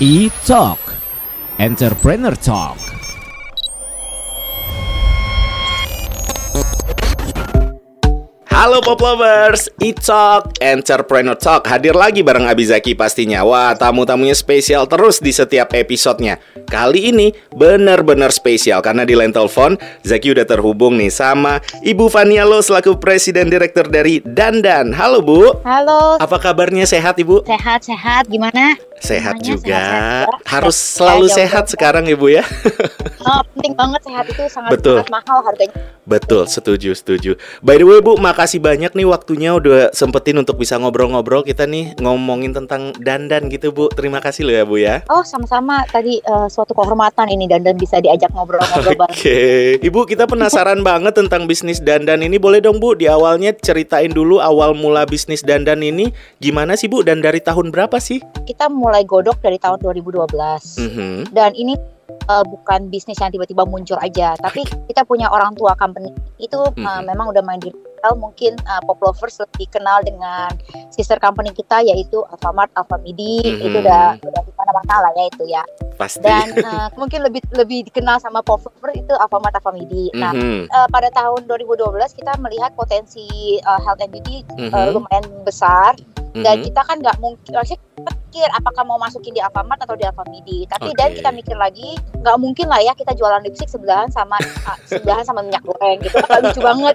E-Talk. Entrepreneur Talk. Halo Pop Lovers, E-Talk, Entrepreneur Talk. Hadir lagi bareng Abizaki pastinya. Wah, tamu-tamunya spesial terus di setiap episodenya. Kali ini benar-benar spesial karena di line telepon Zaki udah terhubung nih sama Ibu Fania Lo selaku Presiden Direktur dari Dandan. Halo Bu, Halo, apa kabarnya? Sehat Ibu? sehat-sehat gimana? Sehat Semuanya juga, sehat-sehat ya. harus Ya, selalu jauh-jauh sehat sekarang Ibu ya Oh, penting banget sehat itu sangat Betul. sangat mahal harganya. Betul, setuju, setuju. By the way, Bu, makasih banyak nih waktunya udah sempetin untuk bisa ngobrol-ngobrol kita nih ngomongin tentang dandan gitu, Bu. Terima kasih loh ya, Bu ya. Oh, sama-sama tadi eh, suatu kehormatan ini dan dan bisa diajak ngobrol-ngobrol Oke. Ibu kita penasaran banget tentang bisnis dandan ini. Boleh dong Bu, di awalnya ceritain dulu awal mula bisnis dandan ini gimana sih Bu dan dari tahun berapa sih? Kita mulai godok dari tahun 2012. Mhm. Dan ini eh, bukan bisnis yang tiba-tiba muncul aja, tapi kita punya orang tua company itu eh, Mhm. memang udah main di retail. Mungkin eh, Pop Lovers lebih kenal dengan sister company kita yaitu Alfamart, Alfamidi. Mhm. Itu udah udah di mana-mana lah ya itu ya. Pasti. dan eh, mungkin lebih lebih dikenal sama Pop Lover itu Alfamart Alfamidi. Nah, Mhm. eh, pada tahun 2012 kita melihat potensi eh, health and beauty eh, Mhm. lumayan besar dan Mhm. kita kan nggak mungkin harusnya pikir apakah mau masukin di Alfamart atau di Alfamidi. Tapi dan Oke. kita mikir lagi nggak mungkin lah ya kita jualan lipstick sebelahan sama ah, sebelahan sama minyak goreng gitu. Kan lucu banget.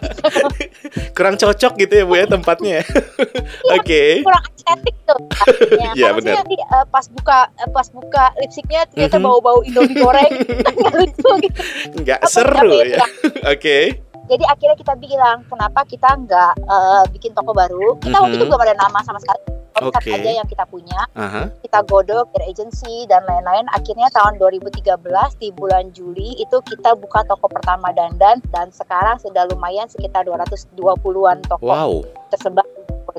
Kurang cocok gitu ya, Bu ya tempatnya. Oke. kurang estetik tuh. Iya, benar. nanti pas buka pas buka lipsticknya ternyata Mhm. bau-bau Indomie goreng. Nggak lucu gitu. Nggak seru ya. Oke. Jadi akhirnya kita bilang kenapa kita nggak eh, bikin toko baru. Kita waktu itu Mhm. belum ada nama sama sekali. Konsep Oke. aja yang kita punya. Aha. Kita godok dari agency dan lain-lain. Akhirnya tahun 2013 di bulan Juli itu kita buka toko pertama dandan dan sekarang sudah lumayan sekitar 220-an toko Wow. tersebar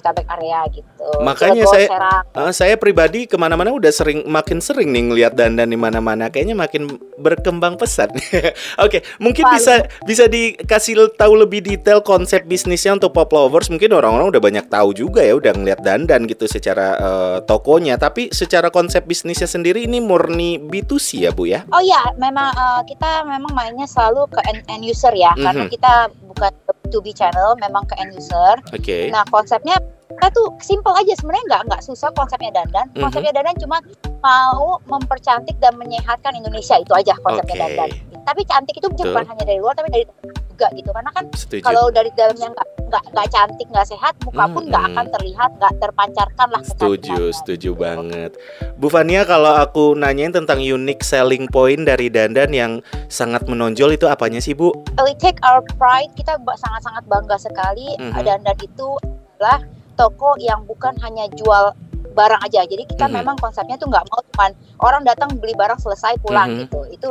Jabodetabek area gitu. Makanya Cilegon, saya- Serang. Eh, saya pribadi ke mana-mana udah sering makin sering nih ngelihat dandan di mana-mana. Kayaknya makin berkembang pesat. Oke, mungkin Wah, bisa bisa dikasih tahu lebih detail konsep bisnisnya untuk pop lovers. Mungkin orang-orang udah banyak tahu juga ya, udah ngelihat dandan gitu secara eh, tokonya. Tapi secara konsep bisnisnya sendiri ini murni B2C ya bu ya? Oh iya, memang eh, kita memang mainnya selalu ke end, end user ya, karena Mhm. kita bukan B2B channel, memang ke end user. Oke. Nah konsepnya kita tuh simple aja sebenarnya nggak nggak susah konsepnya dandan. Mhm. Konsepnya dandan cuma mau mempercantik dan menyehatkan Indonesia itu aja konsepnya Oke. dandan. Tapi cantik itu bukan hanya dari luar tapi dari dalam juga gitu karena kan Setuju. kalau dari dalamnya nggak nggak nggak cantik nggak sehat muka pun nggak akan terlihat nggak terpancarkan lah Setuju, setuju banget. Bu Fania, kalau aku nanyain tentang unique selling point dari dandan yang sangat menonjol itu apanya sih Bu? we take our pride kita sangat-sangat bangga sekali Mhm. dandan itu adalah toko yang bukan hanya jual barang aja jadi kita Mhm. memang konsepnya tuh nggak mau cuman orang datang beli barang selesai pulang Mhm. gitu itu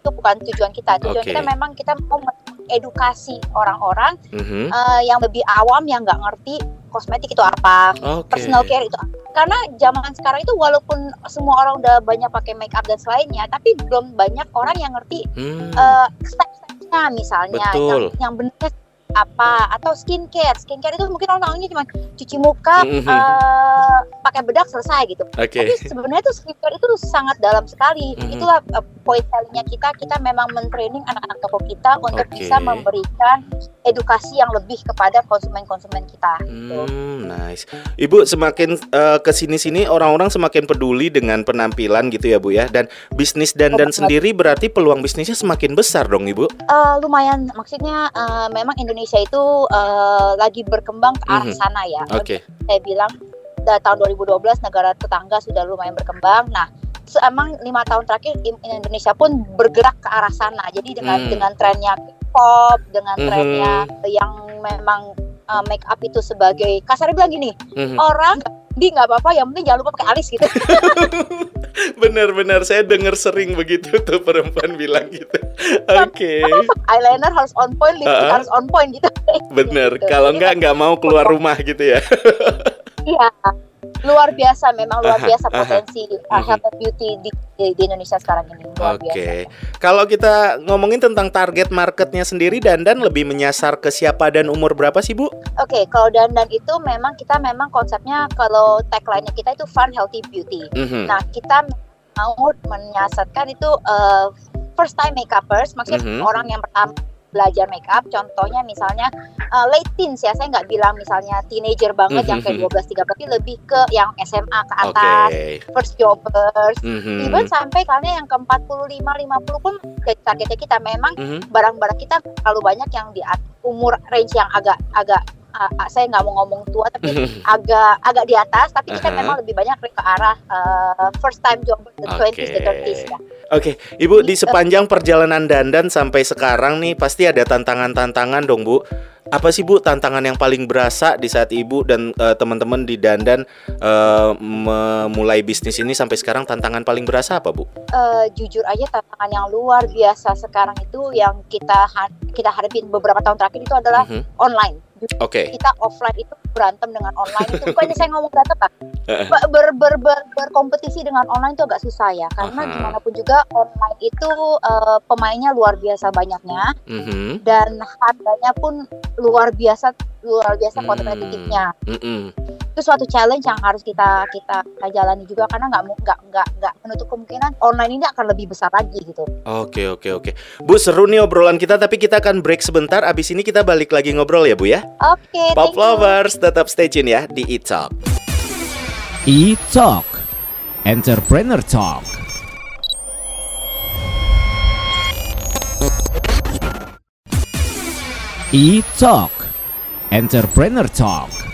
itu bukan tujuan kita tujuan Oke. kita memang kita mau edukasi orang-orang Mhm. eh, yang lebih awam yang nggak ngerti kosmetik itu apa Oke. personal care itu apa. karena zaman sekarang itu walaupun semua orang udah banyak pakai make up dan selainnya tapi belum banyak orang yang ngerti Hmm. eh, step-stepnya misalnya Betul. yang yang benar apa atau skincare skincare itu mungkin orang tahunya cuma cuci muka Mhm. eh, pakai bedak selesai gitu Oke. tapi sebenarnya tuh skincare itu sangat dalam sekali Mhm. itulah eh, poin sellingnya kita kita memang mentraining anak-anak toko kita untuk Oke. bisa memberikan edukasi yang lebih kepada konsumen-konsumen kita gitu. Hmm, nice. Ibu semakin eh, ke sini-sini orang-orang semakin peduli dengan penampilan gitu ya Bu ya. Dan bisnis dandan Betul. sendiri berarti peluang bisnisnya semakin besar dong Ibu. Eh, lumayan maksudnya eh, memang Indonesia itu eh, lagi berkembang ke arah Mhm. sana ya Oke. saya bilang da- tahun 2012 negara tetangga sudah lumayan berkembang. Nah, emang lima tahun terakhir in- Indonesia pun bergerak ke arah sana. Jadi dengan Hmm. dengan trennya pop, dengan Mhm. trennya yang memang uh, make up itu sebagai kasarnya bilang gini, Mhm. orang di nggak apa-apa, yang penting jangan lupa pakai alis gitu. Bener-bener saya dengar sering begitu tuh perempuan bilang gitu. Oke. Eyeliner harus on point, lipstick Uh-uh. harus on point gitu. Bener. Gitu. Kalau Jadi enggak nggak mau keluar rumah gitu ya. Iya, luar biasa memang luar Aha, biasa aha. potensi uh, health and beauty di, di, di Indonesia sekarang ini luar Oke. biasa. Kalau kita ngomongin tentang target marketnya sendiri dandan lebih menyasar ke siapa dan umur berapa sih Bu? Oke, kalau dandan itu memang kita memang konsepnya kalau tagline-nya kita itu fun healthy beauty. Mhm. Nah, kita mau menyasarkan itu uh, first time makeupers, maksudnya Mhm. orang yang pertama belajar makeup. Contohnya misalnya uh, late teens ya, saya nggak bilang misalnya teenager banget yang kayak Mhm. 12 13 tapi lebih ke yang SMA ke atas, first jobbers. Mhm. Even sampai kalian yang ke 45 50 pun jadi targetnya kita memang Mhm. barang-barang kita terlalu banyak yang di umur range yang agak agak uh, uh, saya nggak mau ngomong tua tapi agak agak di atas tapi kita Aha. memang lebih banyak ke arah uh, first time job the 20s the. 30s ya. Oke, Ibu di sepanjang perjalanan dandan sampai sekarang nih pasti ada tantangan-tantangan dong, Bu. Apa sih Bu tantangan yang paling berasa di saat Ibu dan eh, teman-teman di dandan eh, memulai bisnis ini sampai sekarang tantangan paling berasa apa, Bu? Uh, jujur aja tantangan yang luar biasa sekarang itu yang kita ha- kita hadapin beberapa tahun terakhir itu adalah Mhm. online. Oke. Kita offline itu berantem dengan online itu bukannya saya ngomong berantem Pak. Ber, ber, ber, ber- berkompetisi dengan online itu agak susah ya karena Aha. gimana pun juga online itu uh, pemainnya luar biasa banyaknya Mhm. dan harganya pun luar biasa luar biasa Hmm. kompetitifnya Mm-mm. Itu suatu challenge yang harus kita kita, kita jalani juga karena nggak nggak nggak nggak menutup kemungkinan online ini akan lebih besar lagi gitu Oke, oke, oke. Bu, seru nih obrolan kita tapi kita akan break sebentar. Abis ini kita balik lagi ngobrol ya, Bu ya. oke Pop thank you. lovers, tetap stay tune ya di Eat Talk. E-Talk Entrepreneur Talk E-Talk Entrepreneur Talk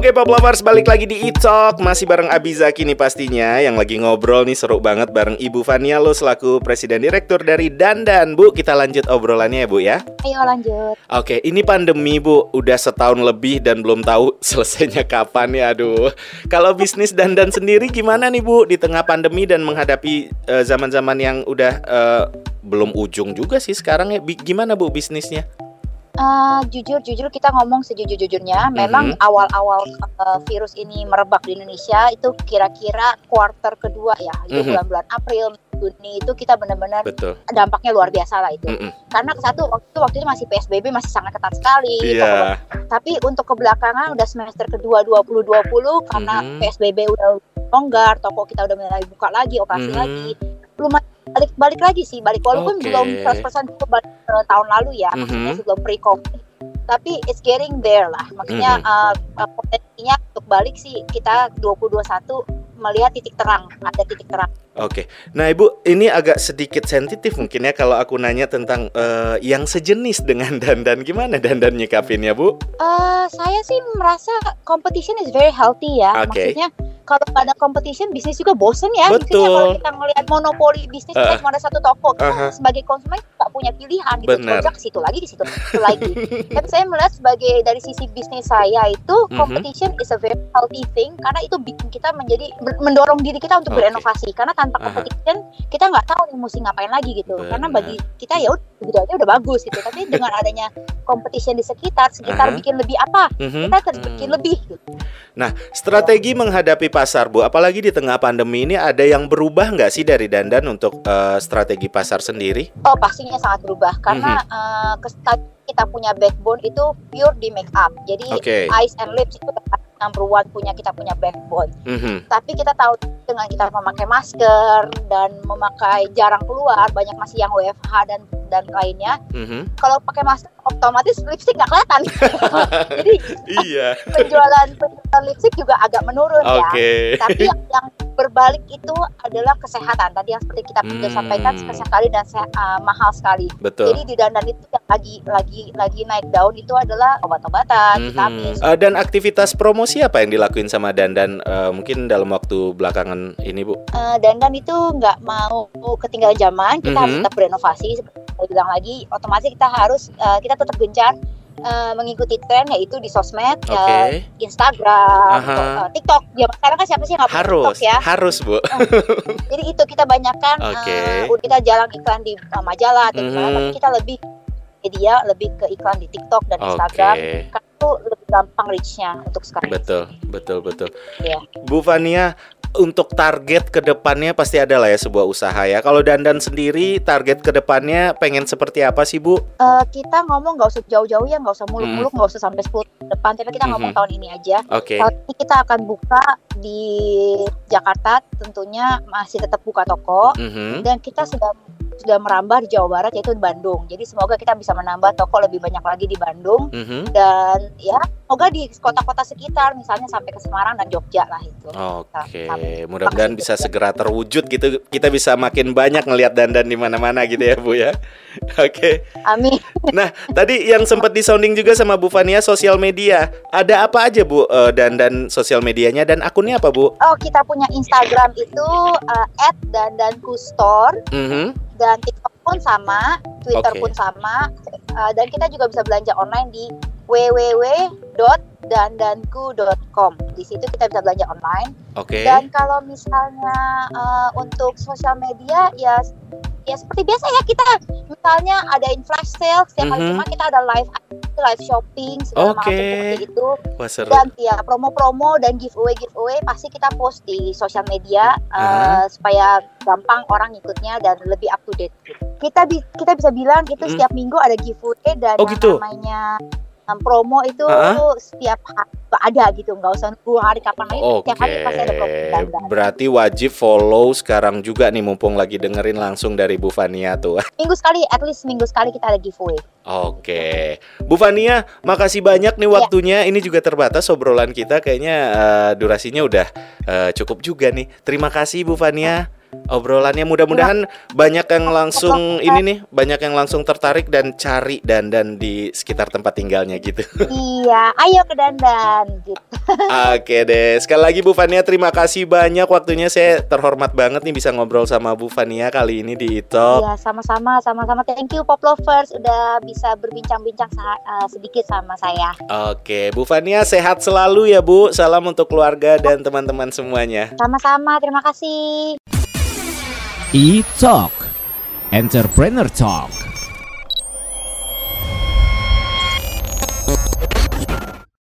Oke Pop Lovers balik lagi di E-Talk. Masih bareng Abi Zaki nih pastinya. Yang lagi ngobrol nih seru banget bareng Ibu Fania Lo selaku Presiden Direktur dari Dandan. Bu kita lanjut obrolannya ya Bu ya. Ayo lanjut. Oke ini pandemi Bu. Udah setahun lebih dan belum tahu selesainya kapan ya Aduh. Kalau bisnis Dandan sendiri gimana nih Bu Di tengah pandemi dan menghadapi eh, zaman-zaman yang udah eh, belum ujung juga sih sekarang ya? Bi- Gimana Bu bisnisnya? Eh, jujur jujur kita ngomong sejujur-jujurnya memang Mhm. awal-awal eh, virus ini merebak di Indonesia itu kira-kira quarter kedua ya itu Mhm. bulan-bulan April Juni itu kita benar-benar dampaknya luar biasa lah itu Mm-mm. karena satu waktu waktu itu masih PSBB masih sangat ketat sekali Iya tapi untuk kebelakangan udah semester kedua 2020 karena Mhm. PSBB udah longgar, toko kita udah mulai buka lagi, operasi Mhm. lagi. Lumayan balik balik lagi sih, balik walaupun Oke. belum 100% itu balik ke tahun lalu ya, Mhm. maksudnya sebelum pre-covid. Tapi it's getting there lah. Maksudnya Mhm. uh, uh, potensinya untuk balik sih kita 2021 melihat titik terang, ada titik terang. Oke, nah Ibu, ini agak sedikit sensitif mungkin ya kalau aku nanya tentang eh, yang sejenis dengan dandan gimana dandan nyikapinnya Bu? Eh, saya sih merasa competition is very healthy ya. Oke. Maksudnya kalau nggak ada competition bisnis juga bosen ya. Betul. Maksudnya kalau kita ngelihat monopoli bisnis kita cuma ada satu toko, kita Aha. sebagai konsumen nggak punya pilihan gitu. Kerja ke situ lagi, ke situ lagi. Tapi saya melihat sebagai dari sisi bisnis saya itu Mhm. competition is a very healthy thing karena itu bikin kita menjadi mendorong diri kita untuk Oke. berinovasi. Karena tanpa competition kita nggak tahu nih mesti ngapain lagi gitu. Karena Benar. bagi kita ya udah begitu aja udah bagus gitu. Tapi dengan adanya competition di sekitar, sekitar Aha. bikin lebih apa? Mhm. kita terus bikin Hmm. lebih gitu. Nah, strategi menghadapi pasar Bu, apalagi di tengah pandemi ini ada yang berubah nggak sih dari dandan untuk eh, strategi pasar sendiri? Oh pastinya sangat berubah karena Mhm. eh, kes- kita punya backbone itu pure di make up. Jadi Oke. eyes and lips itu number one punya kita punya backbone. Mhm. Tapi kita tahu dengan kita memakai masker dan memakai jarang keluar, banyak masih yang WFH dan dan lainnya. Mhm. Kalau pakai masker otomatis lipstick nggak kelihatan. Jadi Iya. penjualan penjualan lipstick juga agak menurun ya. Oke. Tapi yang, yang berbalik itu adalah kesehatan. Tadi yang seperti kita sudah Hmm. sampaikan sekali dan uh, mahal sekali. Betul. Jadi di dandan itu yang lagi lagi lagi naik daun itu adalah obat-obatan, Mhm. vitamin. Eh, dan aktivitas promosi apa yang dilakuin sama dandan eh, mungkin dalam waktu belakangan ini Bu? Eh, dandan itu nggak mau ketinggalan zaman. Kita harus Mhm. tetap berinovasi. Seperti saya bilang lagi, otomatis kita harus eh, kita tetap gencar eh, mengikuti tren yaitu di sosmed, Oke. eh, Instagram, Aha. atau, eh, TikTok. Zaman sekarang kan siapa sih yang nggak punya Harus, TikTok ya? harus Bu. Jadi itu kita banyakkan eh, udah kita jalan iklan di uh, majalah atau mana, Mhm. tapi kita lebih media lebih ke iklan di TikTok dan Instagram. Oke. Karena itu lebih gampang reach-nya untuk sekarang. Betul, betul, betul. Iya. Bu Fania, untuk target ke depannya pasti ada lah ya sebuah usaha ya. Kalau Dandan sendiri target ke depannya pengen seperti apa sih Bu? Uh, kita ngomong nggak usah jauh-jauh ya, nggak usah muluk-muluk, nggak usah sampai 10 depan, tapi kita ngomong Mhm. tahun ini aja. Oke. Tahun ini kita akan buka di Jakarta, tentunya masih tetap buka toko, Mhm. dan kita sudah sudah merambah di Jawa Barat yaitu di Bandung. Jadi semoga kita bisa menambah toko lebih banyak lagi di Bandung Mhm. dan ya semoga di kota-kota sekitar misalnya sampai ke Semarang dan Jogja lah itu. Oke, Sampai- mudah-mudahan bisa Jogja. segera terwujud gitu. Kita bisa makin banyak ngelihat dandan di mana-mana gitu ya, Bu ya. Oke. Amin. Nah, tadi yang sempat disounding juga sama Bu Fania sosial media. Ada apa aja, Bu? eh, dandan sosial medianya dan akunnya apa, Bu? Oh kita punya Instagram itu uh, @dandanku_store Mhm. Dan TikTok pun sama, Twitter Oke. pun sama, uh, dan kita juga bisa belanja online di www.dandanku.com. Di situ kita bisa belanja online. Oke. Dan kalau misalnya uh, untuk sosial media ya ya seperti biasa ya kita misalnya adain flash sale setiap hari Mhm. Jumat kita ada live live shopping segala macam Oke. seperti itu Wah, seru. dan ya promo-promo dan giveaway giveaway pasti kita post di sosial media Aha. uh, supaya gampang orang ikutnya dan lebih up to date. Kita bi- kita bisa bilang itu Mm. setiap minggu ada giveaway dan Oh, yang gitu? namanya um, promo itu Ah. setiap hari ada gitu nggak usah nunggu hari kapan lagi Oke, setiap hari pasti ada promo dandan. berarti wajib follow sekarang juga nih mumpung lagi dengerin langsung dari Bu Fania tuh. minggu sekali at least minggu sekali kita ada giveaway Oke, Bu Fania, makasih banyak nih Ya. waktunya. Ini juga terbatas obrolan kita, kayaknya eh, durasinya udah eh, cukup juga nih. Terima kasih Bu Fania. Obrolannya mudah-mudahan banyak yang langsung ini nih, banyak yang langsung tertarik dan cari dandan di sekitar tempat tinggalnya gitu. iya ayo ke dandan gitu Oke deh, sekali lagi Bu Fania terima kasih banyak waktunya. Saya terhormat banget nih bisa ngobrol sama Bu Fania kali ini di Itok. Iya sama-sama sama-sama thank you pop lovers udah bisa berbincang-bincang uh, sedikit sama saya Oke, Bu Fania sehat selalu ya Bu. Salam untuk keluarga dan teman-teman semuanya. sama-sama terima kasih E-Talk Entrepreneur Talk